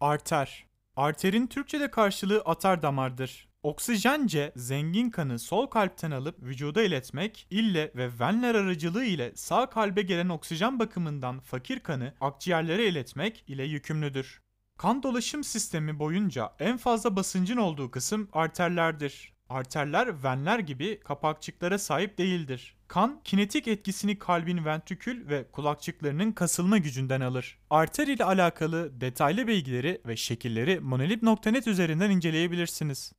Arter. Arterin Türkçe'de karşılığı atar damardır. Oksijence zengin kanı sol kalpten alıp vücuda iletmek, ille ve venler aracılığı ile sağ kalbe gelen oksijen bakımından fakir kanı akciğerlere iletmek ile yükümlüdür. Kan dolaşım sistemi boyunca en fazla basıncın olduğu kısım arterlerdir. Arterler venler gibi kapakçıklara sahip değildir. Kan kinetik etkisini kalbin ventrikül ve kulakçıklarının kasılma gücünden alır. Arter ile alakalı detaylı bilgileri ve şekilleri monolip.net üzerinden inceleyebilirsiniz.